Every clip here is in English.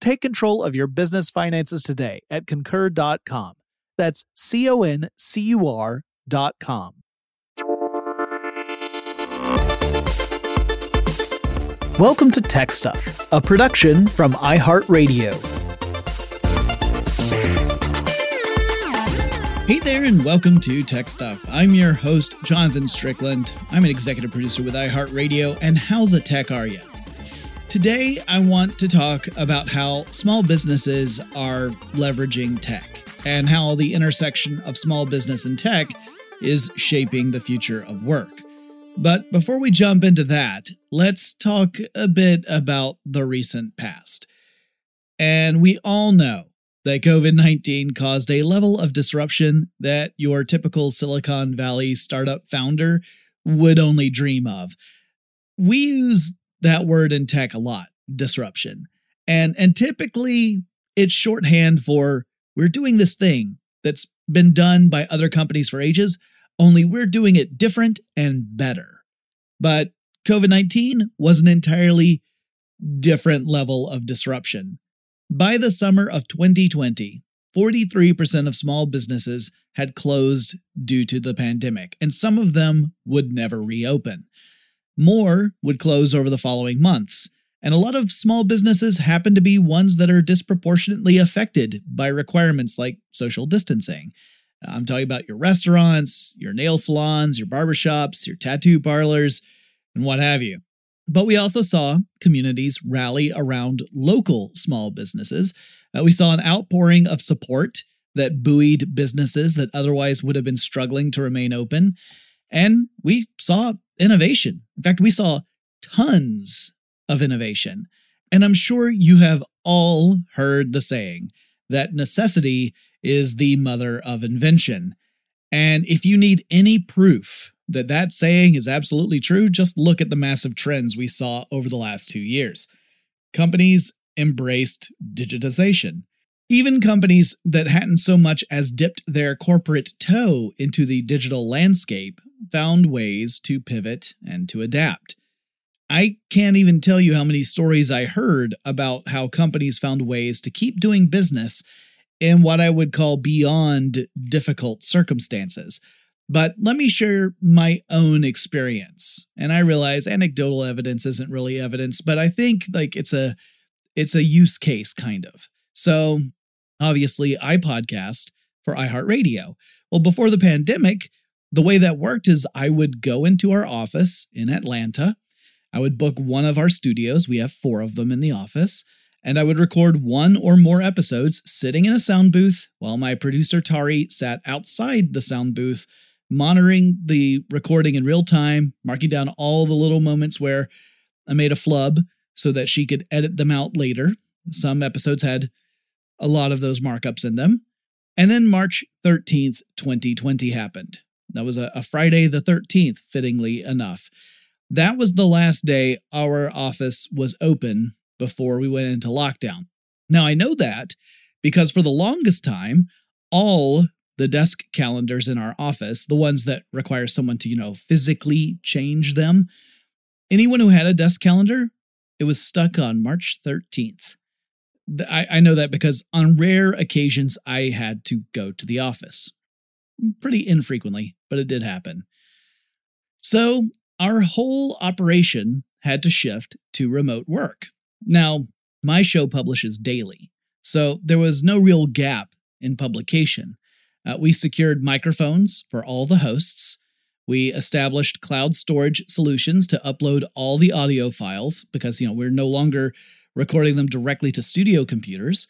Take control of your business finances today at concur.com. That's C O N C U R.com. Welcome to Tech Stuff, a production from iHeartRadio. Hey there, and welcome to Tech Stuff. I'm your host, Jonathan Strickland. I'm an executive producer with iHeartRadio, and how the tech are you? Today, I want to talk about how small businesses are leveraging tech and how the intersection of small business and tech is shaping the future of work. But before we jump into that, let's talk a bit about the recent past. And we all know that COVID 19 caused a level of disruption that your typical Silicon Valley startup founder would only dream of. We use that word in tech a lot disruption. And, and typically it's shorthand for we're doing this thing that's been done by other companies for ages, only we're doing it different and better. But COVID 19 was an entirely different level of disruption. By the summer of 2020, 43% of small businesses had closed due to the pandemic, and some of them would never reopen. More would close over the following months, and a lot of small businesses happen to be ones that are disproportionately affected by requirements like social distancing. I'm talking about your restaurants, your nail salons, your barbershops, your tattoo parlors, and what have you. But we also saw communities rally around local small businesses. Uh, we saw an outpouring of support that buoyed businesses that otherwise would have been struggling to remain open. And we saw innovation. In fact, we saw tons of innovation. And I'm sure you have all heard the saying that necessity is the mother of invention. And if you need any proof that that saying is absolutely true, just look at the massive trends we saw over the last two years. Companies embraced digitization. Even companies that hadn't so much as dipped their corporate toe into the digital landscape found ways to pivot and to adapt. I can't even tell you how many stories I heard about how companies found ways to keep doing business in what I would call beyond difficult circumstances. But let me share my own experience. And I realize anecdotal evidence isn't really evidence, but I think like it's a it's a use case kind of. So, obviously I podcast for iHeartRadio. Well, before the pandemic, the way that worked is I would go into our office in Atlanta. I would book one of our studios. We have four of them in the office. And I would record one or more episodes sitting in a sound booth while my producer Tari sat outside the sound booth, monitoring the recording in real time, marking down all the little moments where I made a flub so that she could edit them out later. Some episodes had a lot of those markups in them. And then March 13th, 2020 happened. That was a, a Friday the 13th, fittingly enough. That was the last day our office was open before we went into lockdown. Now, I know that because for the longest time, all the desk calendars in our office, the ones that require someone to, you know, physically change them, anyone who had a desk calendar, it was stuck on March 13th. I, I know that because on rare occasions I had to go to the office pretty infrequently, but it did happen. So our whole operation had to shift to remote work. Now, my show publishes daily, so there was no real gap in publication. Uh, we secured microphones for all the hosts. We established cloud storage solutions to upload all the audio files because, you know, we're no longer recording them directly to studio computers.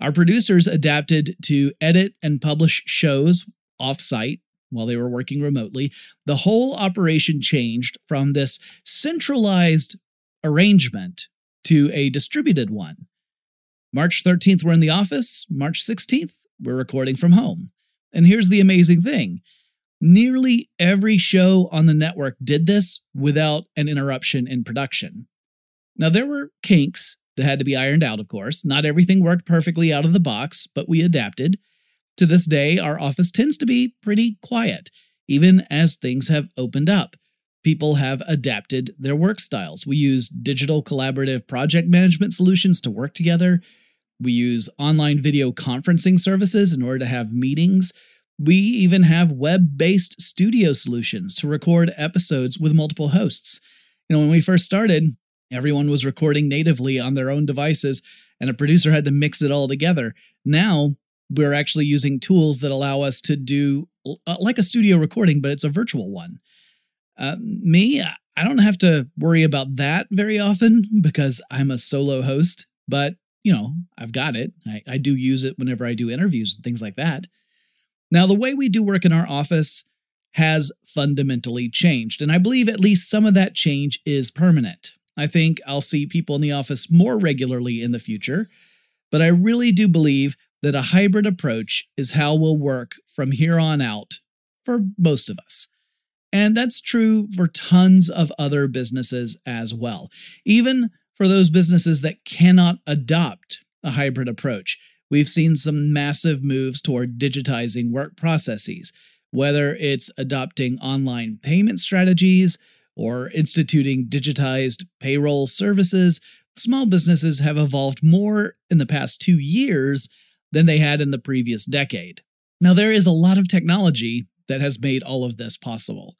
Our producers adapted to edit and publish shows offsite while they were working remotely, the whole operation changed from this centralized arrangement to a distributed one. March 13th, we're in the office. March 16th, we're recording from home. And here's the amazing thing nearly every show on the network did this without an interruption in production. Now, there were kinks that had to be ironed out, of course. Not everything worked perfectly out of the box, but we adapted. To this day, our office tends to be pretty quiet, even as things have opened up. People have adapted their work styles. We use digital collaborative project management solutions to work together. We use online video conferencing services in order to have meetings. We even have web based studio solutions to record episodes with multiple hosts. You know, when we first started, everyone was recording natively on their own devices, and a producer had to mix it all together. Now, we're actually using tools that allow us to do uh, like a studio recording, but it's a virtual one. Uh, me, I don't have to worry about that very often because I'm a solo host, but you know, I've got it. I, I do use it whenever I do interviews and things like that. Now, the way we do work in our office has fundamentally changed, and I believe at least some of that change is permanent. I think I'll see people in the office more regularly in the future, but I really do believe that a hybrid approach is how we'll work from here on out for most of us. And that's true for tons of other businesses as well. Even for those businesses that cannot adopt a hybrid approach, we've seen some massive moves toward digitizing work processes, whether it's adopting online payment strategies or instituting digitized payroll services. Small businesses have evolved more in the past two years than they had in the previous decade. Now, there is a lot of technology that has made all of this possible.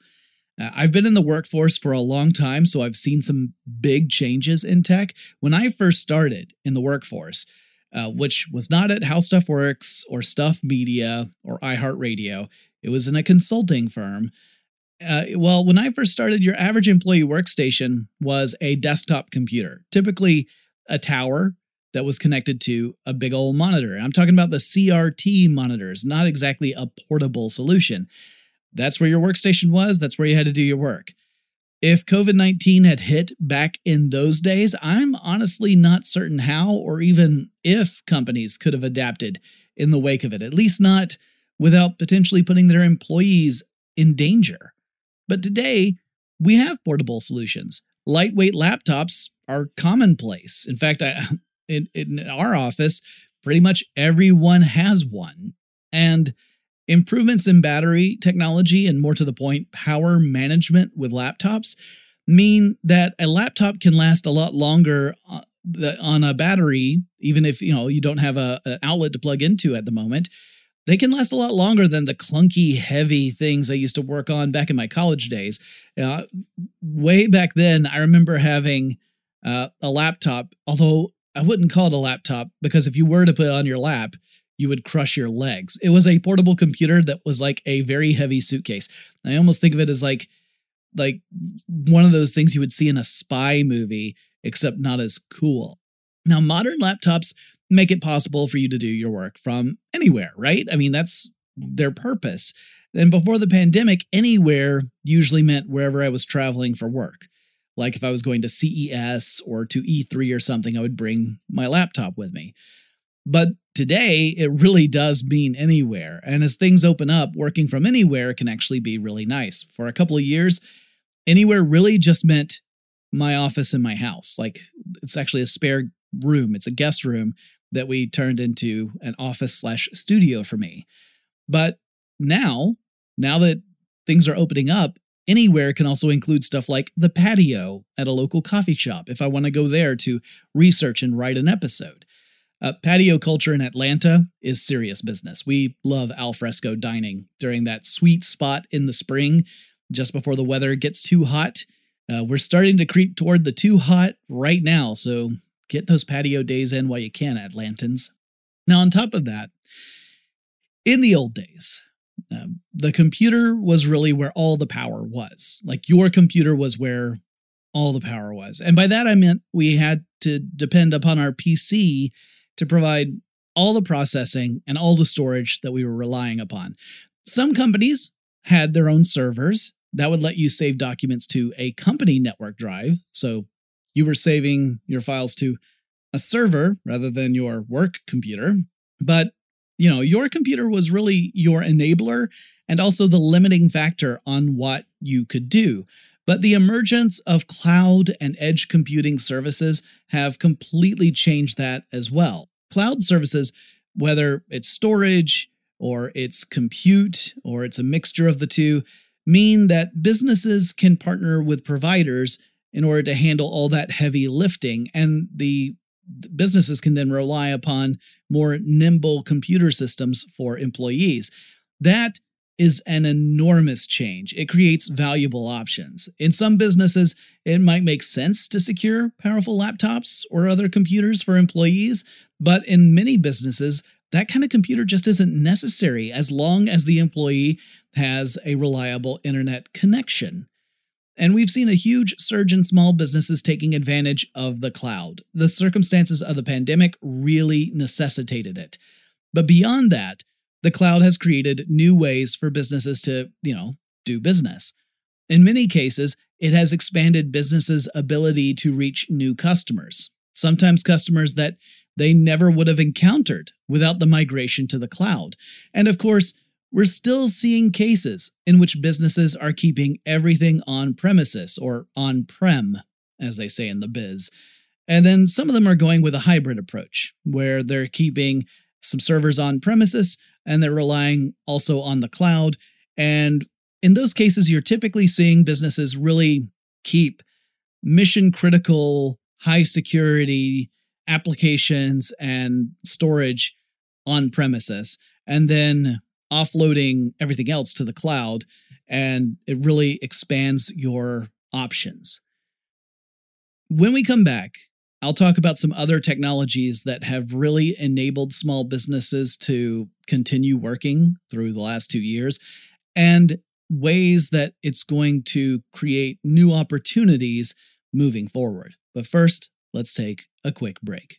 Uh, I've been in the workforce for a long time, so I've seen some big changes in tech. When I first started in the workforce, uh, which was not at How Stuff Works or Stuff Media or iHeartRadio, it was in a consulting firm. Uh, well, when I first started, your average employee workstation was a desktop computer, typically a tower that was connected to a big old monitor. I'm talking about the CRT monitors, not exactly a portable solution. That's where your workstation was, that's where you had to do your work. If COVID 19 had hit back in those days, I'm honestly not certain how or even if companies could have adapted in the wake of it, at least not without potentially putting their employees in danger. But today, we have portable solutions. Lightweight laptops are commonplace. In fact, I, in, in our office, pretty much everyone has one. And improvements in battery technology and more to the point, power management with laptops mean that a laptop can last a lot longer uh, on a battery, even if you know you don't have a, an outlet to plug into at the moment. They can last a lot longer than the clunky, heavy things I used to work on back in my college days. Uh, way back then, I remember having uh, a laptop, although I wouldn't call it a laptop because if you were to put it on your lap, you would crush your legs. It was a portable computer that was like a very heavy suitcase. I almost think of it as like like one of those things you would see in a spy movie, except not as cool. Now, modern laptops make it possible for you to do your work from anywhere, right? I mean, that's their purpose. And before the pandemic, anywhere usually meant wherever I was traveling for work. Like if I was going to CES or to E3 or something, I would bring my laptop with me. But today, it really does mean anywhere. And as things open up, working from anywhere can actually be really nice. For a couple of years, anywhere really just meant my office in my house. Like it's actually a spare room, it's a guest room that we turned into an office slash studio for me. But now, now that things are opening up, Anywhere can also include stuff like the patio at a local coffee shop if I want to go there to research and write an episode. Uh, patio culture in Atlanta is serious business. We love alfresco dining during that sweet spot in the spring, just before the weather gets too hot. Uh, we're starting to creep toward the too hot right now, so get those patio days in while you can, Atlantans. Now, on top of that, in the old days, um, the computer was really where all the power was. Like your computer was where all the power was. And by that I meant we had to depend upon our PC to provide all the processing and all the storage that we were relying upon. Some companies had their own servers that would let you save documents to a company network drive. So you were saving your files to a server rather than your work computer. But, you know, your computer was really your enabler and also the limiting factor on what you could do. But the emergence of cloud and edge computing services have completely changed that as well. Cloud services, whether it's storage or it's compute or it's a mixture of the two, mean that businesses can partner with providers in order to handle all that heavy lifting and the businesses can then rely upon more nimble computer systems for employees. That is an enormous change. It creates valuable options. In some businesses, it might make sense to secure powerful laptops or other computers for employees, but in many businesses, that kind of computer just isn't necessary as long as the employee has a reliable internet connection. And we've seen a huge surge in small businesses taking advantage of the cloud. The circumstances of the pandemic really necessitated it. But beyond that, the cloud has created new ways for businesses to, you know, do business. In many cases, it has expanded businesses' ability to reach new customers, sometimes customers that they never would have encountered without the migration to the cloud. And of course, we're still seeing cases in which businesses are keeping everything on premises or on prem, as they say in the biz. And then some of them are going with a hybrid approach, where they're keeping some servers on premises and they're relying also on the cloud. And in those cases, you're typically seeing businesses really keep mission critical, high security applications and storage on premises. And then offloading everything else to the cloud and it really expands your options. When we come back, I'll talk about some other technologies that have really enabled small businesses to continue working through the last two years and ways that it's going to create new opportunities moving forward. But first, let's take a quick break.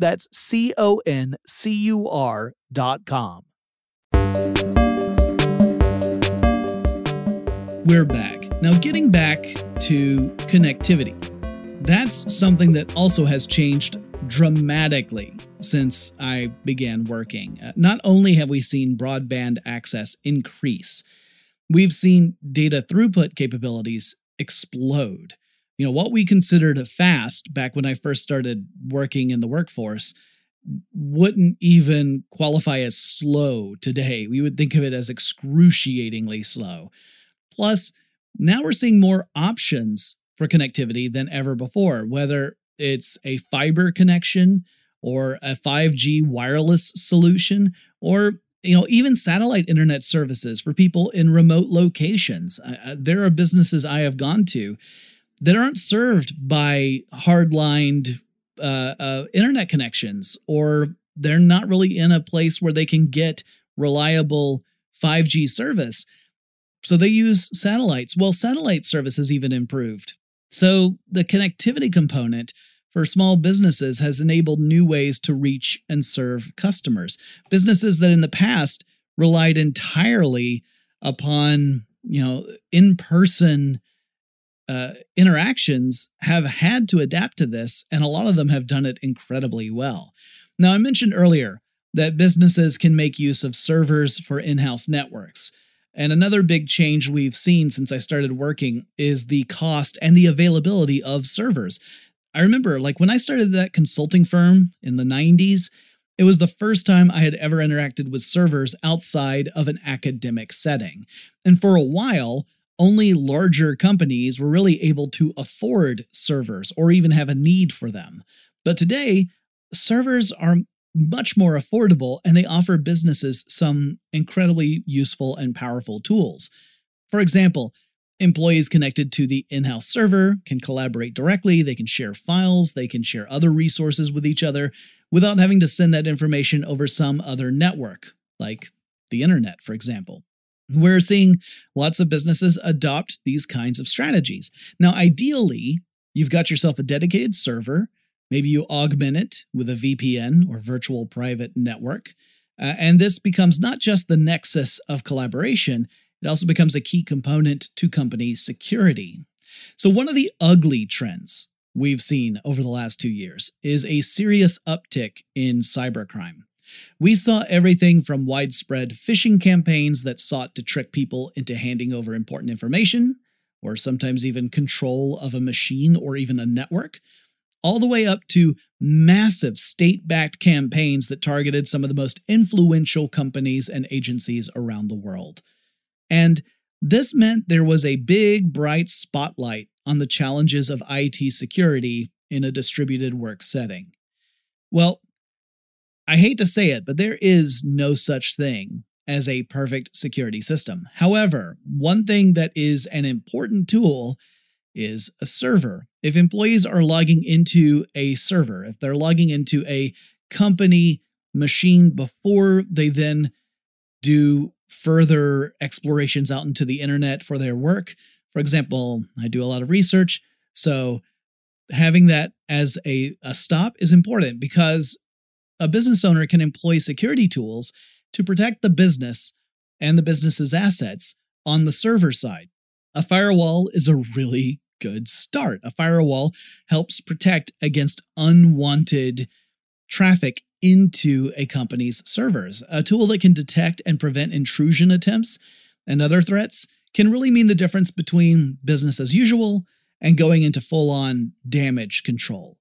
That's C O N C U R dot com. We're back. Now, getting back to connectivity, that's something that also has changed dramatically since I began working. Uh, not only have we seen broadband access increase, we've seen data throughput capabilities explode you know, what we considered a fast back when I first started working in the workforce wouldn't even qualify as slow today. We would think of it as excruciatingly slow. Plus, now we're seeing more options for connectivity than ever before, whether it's a fiber connection or a 5G wireless solution or you know even satellite internet services for people in remote locations. Uh, there are businesses I have gone to that aren't served by hardlined uh, uh, internet connections, or they're not really in a place where they can get reliable 5G service. So they use satellites. Well, satellite service has even improved. So the connectivity component for small businesses has enabled new ways to reach and serve customers. Businesses that in the past relied entirely upon, you know, in-person uh, interactions have had to adapt to this, and a lot of them have done it incredibly well. Now, I mentioned earlier that businesses can make use of servers for in house networks. And another big change we've seen since I started working is the cost and the availability of servers. I remember, like, when I started that consulting firm in the 90s, It was the first time I had ever interacted with servers outside of an academic setting. And for a while, only larger companies were really able to afford servers or even have a need for them. But today, servers are much more affordable and they offer businesses some incredibly useful and powerful tools. For example, employees connected to the in house server can collaborate directly, they can share files, they can share other resources with each other without having to send that information over some other network, like the internet, for example. We're seeing lots of businesses adopt these kinds of strategies. Now, ideally, you've got yourself a dedicated server Maybe you augment it with a VPN or virtual private network. Uh, and this becomes not just the nexus of collaboration, it also becomes a key component to company security. So, one of the ugly trends we've seen over the last two years is a serious uptick in cybercrime. We saw everything from widespread phishing campaigns that sought to trick people into handing over important information, or sometimes even control of a machine or even a network, all the way up to massive state backed campaigns that targeted some of the most influential companies and agencies around the world. And this meant there was a big, bright spotlight on the challenges of IT security in a distributed work setting. Well, I hate to say it, but there is no such thing as a perfect security system. However, one thing that is an important tool is a server. If employees are logging into a server, if they're logging into a company machine before they then do further explorations out into the internet for their work, for example, I do a lot of research, so having that as a, a stop is important because a business owner can employ security tools to protect the business and the business's assets on the server side. A firewall is a really good start. A firewall helps protect against unwanted traffic into a company's servers. A tool that can detect and prevent intrusion attempts and other threats can really mean the difference between business as usual and going into full on damage control.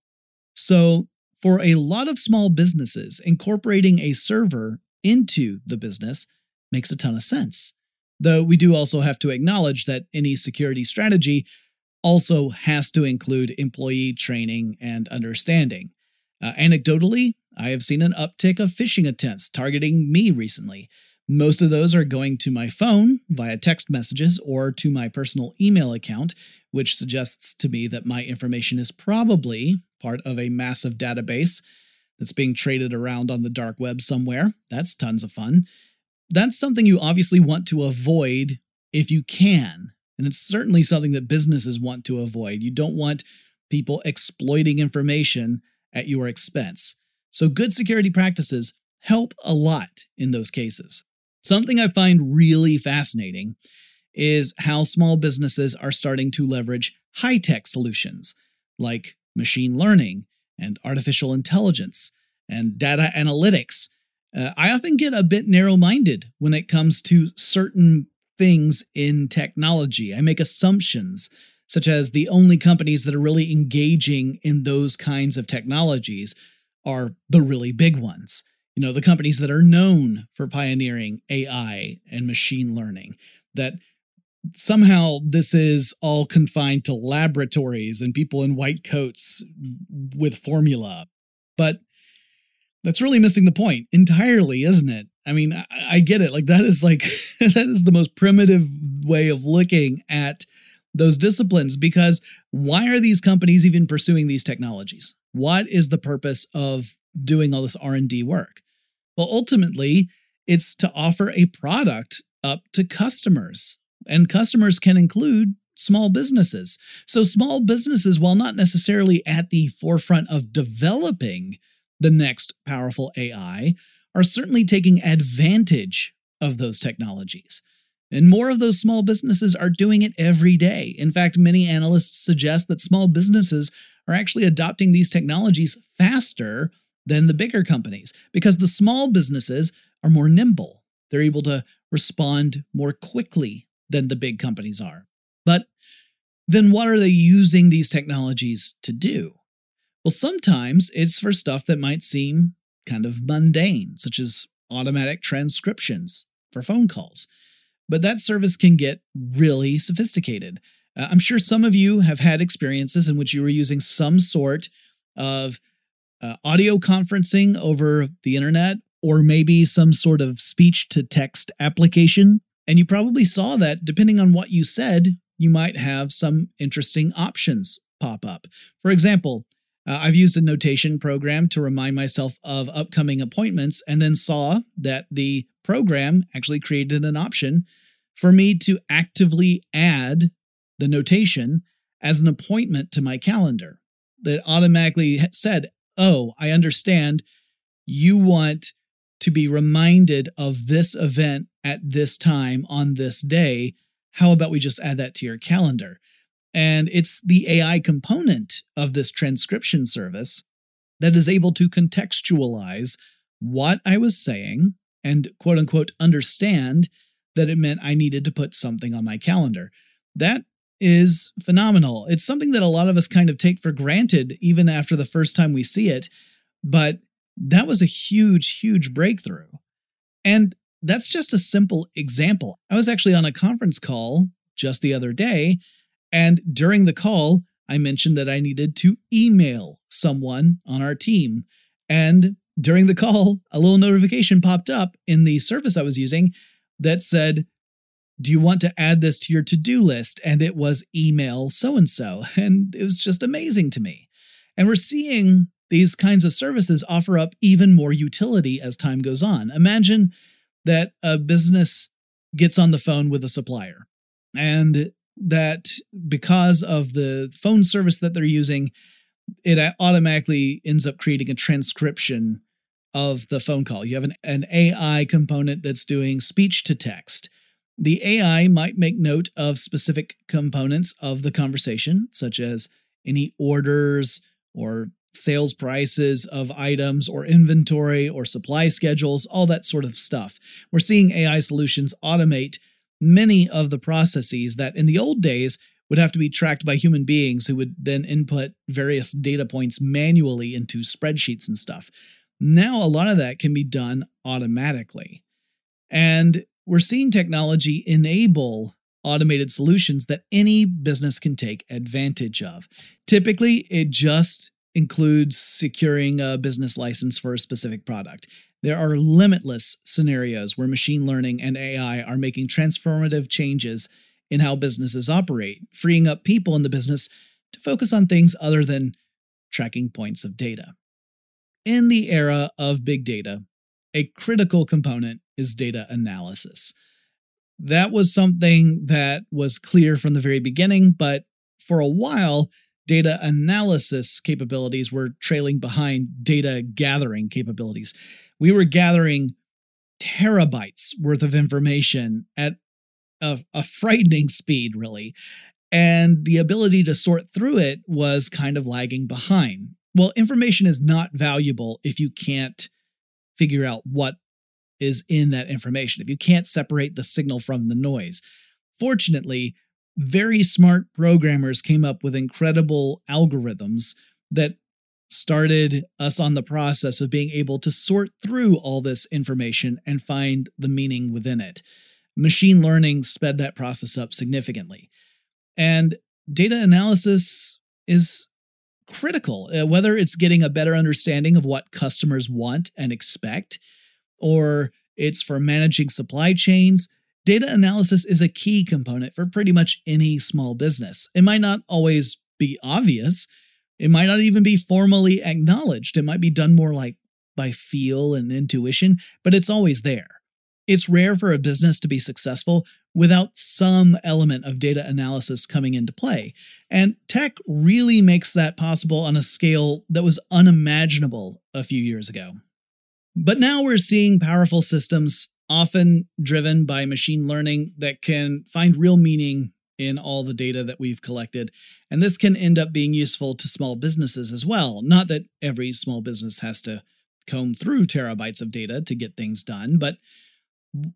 So, for a lot of small businesses, incorporating a server into the business makes a ton of sense. Though we do also have to acknowledge that any security strategy also has to include employee training and understanding. Uh, anecdotally, I have seen an uptick of phishing attempts targeting me recently. Most of those are going to my phone via text messages or to my personal email account, which suggests to me that my information is probably part of a massive database that's being traded around on the dark web somewhere. That's tons of fun that's something you obviously want to avoid if you can. And it's certainly something that businesses want to avoid. You don't want people exploiting information at your expense. So, good security practices help a lot in those cases. Something I find really fascinating is how small businesses are starting to leverage high tech solutions like machine learning and artificial intelligence and data analytics uh, I often get a bit narrow minded when it comes to certain things in technology. I make assumptions, such as the only companies that are really engaging in those kinds of technologies are the really big ones. You know, the companies that are known for pioneering AI and machine learning, that somehow this is all confined to laboratories and people in white coats with formula. But that's really missing the point entirely, isn't it? I mean, I, I get it. Like that is like that is the most primitive way of looking at those disciplines because why are these companies even pursuing these technologies? What is the purpose of doing all this R&D work? Well, ultimately, it's to offer a product up to customers. And customers can include small businesses. So small businesses while not necessarily at the forefront of developing the next powerful AI, are certainly taking advantage of those technologies. And more of those small businesses are doing it every day. In fact, many analysts suggest that small businesses are actually adopting these technologies faster than the bigger companies because the small businesses are more nimble. They're able to respond more quickly than the big companies are. But then what are they using these technologies to do? Well, sometimes it's for stuff that might seem kind of mundane, such as automatic transcriptions for phone calls. But that service can get really sophisticated. Uh, I'm sure some of you have had experiences in which you were using some sort of uh, audio conferencing over the internet or maybe some sort of speech to text application. And you probably saw that depending on what you said, you might have some interesting options pop up. For example, uh, I've used a notation program to remind myself of upcoming appointments and then saw that the program actually created an option for me to actively add the notation as an appointment to my calendar that automatically said, Oh, I understand you want to be reminded of this event at this time on this day. How about we just add that to your calendar? And it's the AI component of this transcription service that is able to contextualize what I was saying and quote unquote understand that it meant I needed to put something on my calendar. That is phenomenal. It's something that a lot of us kind of take for granted even after the first time we see it, but that was a huge, huge breakthrough. And that's just a simple example. I was actually on a conference call just the other day, and during the call, I mentioned that I needed to email someone on our team. And during the call, a little notification popped up in the service I was using that said, Do you want to add this to your to do list? And it was email so and so. And it was just amazing to me. And we're seeing these kinds of services offer up even more utility as time goes on. Imagine that a business gets on the phone with a supplier and that because of the phone service that they're using, it automatically ends up creating a transcription of the phone call. You have an, an AI component that's doing speech to text. The AI might make note of specific components of the conversation, such as any orders or sales prices of items or inventory or supply schedules, all that sort of stuff. We're seeing AI solutions automate many of the processes that in the old days would have to be tracked by human beings who would then input various data points manually into spreadsheets and stuff. Now, a lot of that can be done automatically. And we're seeing technology enable automated solutions that any business can take advantage of. Typically, it just includes securing a business license for a specific product. There are limitless scenarios where machine learning and AI are making transformative changes in how businesses operate, freeing up people in the business to focus on things other than tracking points of data. In the era of big data, a critical component is data analysis. That was something that was clear from the very beginning, but for a while, data analysis capabilities were trailing behind data gathering capabilities. We were gathering terabytes worth of information at a, a, frightening speed, really. And the ability to sort through it was kind of lagging behind. Well, information is not valuable if you can't figure out what is in that information, if you can't separate the signal from the noise. Fortunately, very smart programmers came up with incredible algorithms that started us on the process of being able to sort through all this information and find the meaning within it. Machine learning sped that process up significantly. And data analysis is critical, uh, whether it's getting a better understanding of what customers want and expect, or it's for managing supply chains Data analysis is a key component for pretty much any small business. It might not always be obvious, it might not even be formally acknowledged. It might be done more like by feel and intuition, but it's always there. It's rare for a business to be successful without some element of data analysis coming into play. And tech really makes that possible on a scale that was unimaginable a few years ago. But now we're seeing powerful systems often driven by machine learning that can find real meaning in all the data that we've collected. And this can end up being useful to small businesses as well. Not that every small business has to comb through terabytes of data to get things done, but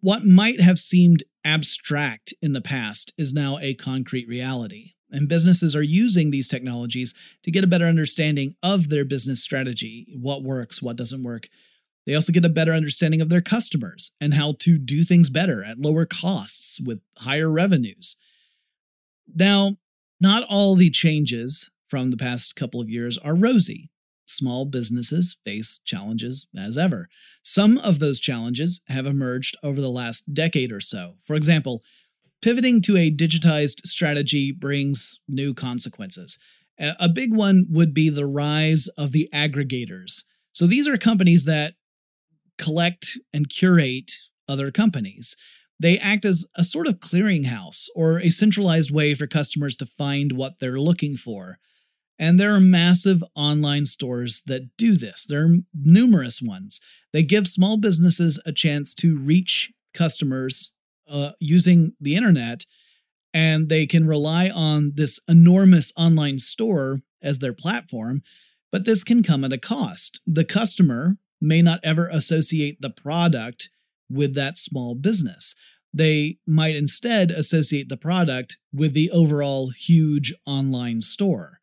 what might have seemed abstract in the past is now a concrete reality. And businesses are using these technologies to get a better understanding of their business strategy, what works, what doesn't work, They also get a better understanding of their customers and how to do things better at lower costs with higher revenues. Now, not all the changes from the past couple of years are rosy. Small businesses face challenges as ever. Some of those challenges have emerged over the last decade or so. For example, pivoting to a digitized strategy brings new consequences. A big one would be the rise of the aggregators. So these are companies that collect and curate other companies. They act as a sort of clearinghouse or a centralized way for customers to find what they're looking for. And there are massive online stores that do this. There are numerous ones. They give small businesses a chance to reach customers uh, using the internet, and they can rely on this enormous online store as their platform. But this can come at a cost. The customer may not ever associate the product with that small business. They might instead associate the product with the overall huge online store.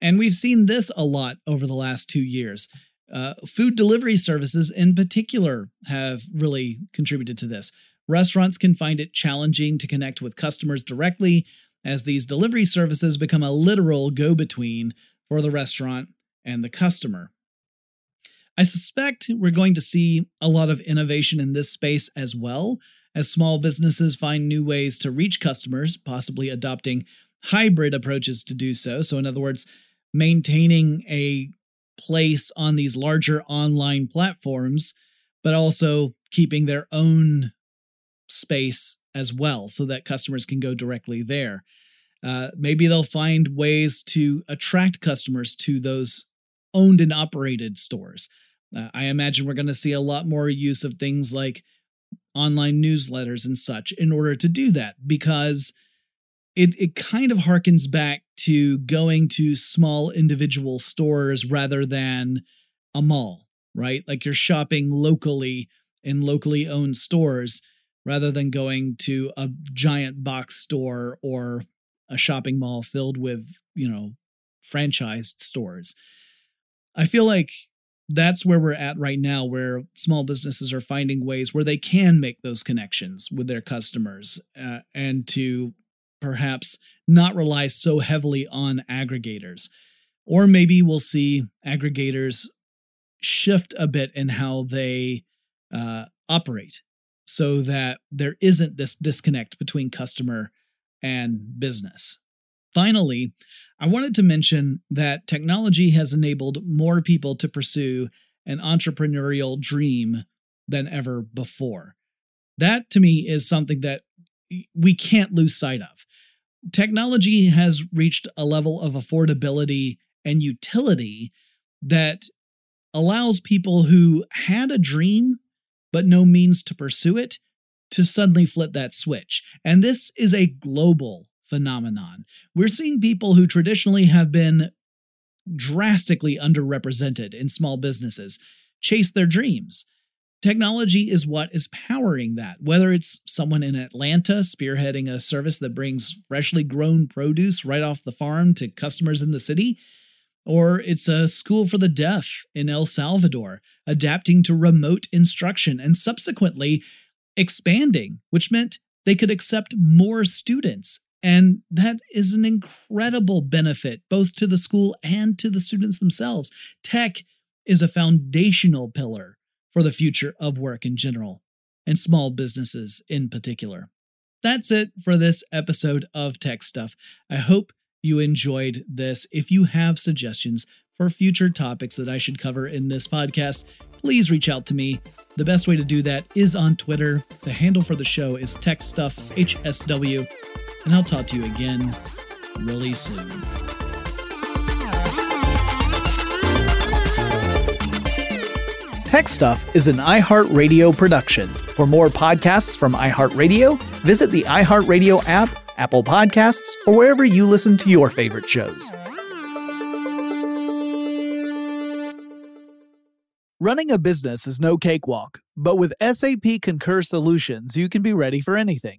And we've seen this a lot over the last two years. Uh, food delivery services, in particular, have really contributed to this. Restaurants can find it challenging to connect with customers directly as these delivery services become a literal go between for the restaurant and the customer. I suspect we're going to see a lot of innovation in this space as well, as small businesses find new ways to reach customers, possibly adopting hybrid approaches to do so. So, in other words, maintaining a place on these larger online platforms, but also keeping their own space as well so that customers can go directly there. Uh, maybe they'll find ways to attract customers to those owned and operated stores. Uh, I imagine we're going to see a lot more use of things like online newsletters and such in order to do that because it it kind of harkens back to going to small individual stores rather than a mall, right? Like you're shopping locally in locally owned stores rather than going to a giant box store or a shopping mall filled with, you know, franchised stores. I feel like that's where we're at right now, where small businesses are finding ways where they can make those connections with their customers uh, and to perhaps not rely so heavily on aggregators. Or maybe we'll see aggregators shift a bit in how they uh, operate so that there isn't this disconnect between customer and business. Finally, I wanted to mention that technology has enabled more people to pursue an entrepreneurial dream than ever before. That to me is something that we can't lose sight of technology has reached a level of affordability and utility that allows people who had a dream but no means to pursue it to suddenly flip that switch. And this is a global phenomenon. We're seeing people who traditionally have been drastically underrepresented in small businesses chase their dreams. Technology is what is powering that, whether it's someone in Atlanta spearheading a service that brings freshly grown produce right off the farm to customers in the city, or it's a school for the deaf in El Salvador adapting to remote instruction and subsequently expanding, which meant they could accept more students. And that is an incredible benefit both to the school and to the students themselves. Tech is a foundational pillar for the future of work in general, and small businesses in particular. That's it for this episode of Tech Stuff. I hope you enjoyed this. If you have suggestions for future topics that I should cover in this podcast, please reach out to me. The best way to do that is on Twitter. The handle for the show is TechStuffHSW, and I'll talk to you again really soon. Tech Stuff is an iHeartRadio production. For more podcasts from iHeartRadio, visit the iHeartRadio app, Apple Podcasts, or wherever you listen to your favorite shows. Running a business is no cakewalk, but with SAP Concur Solutions, you can be ready for anything.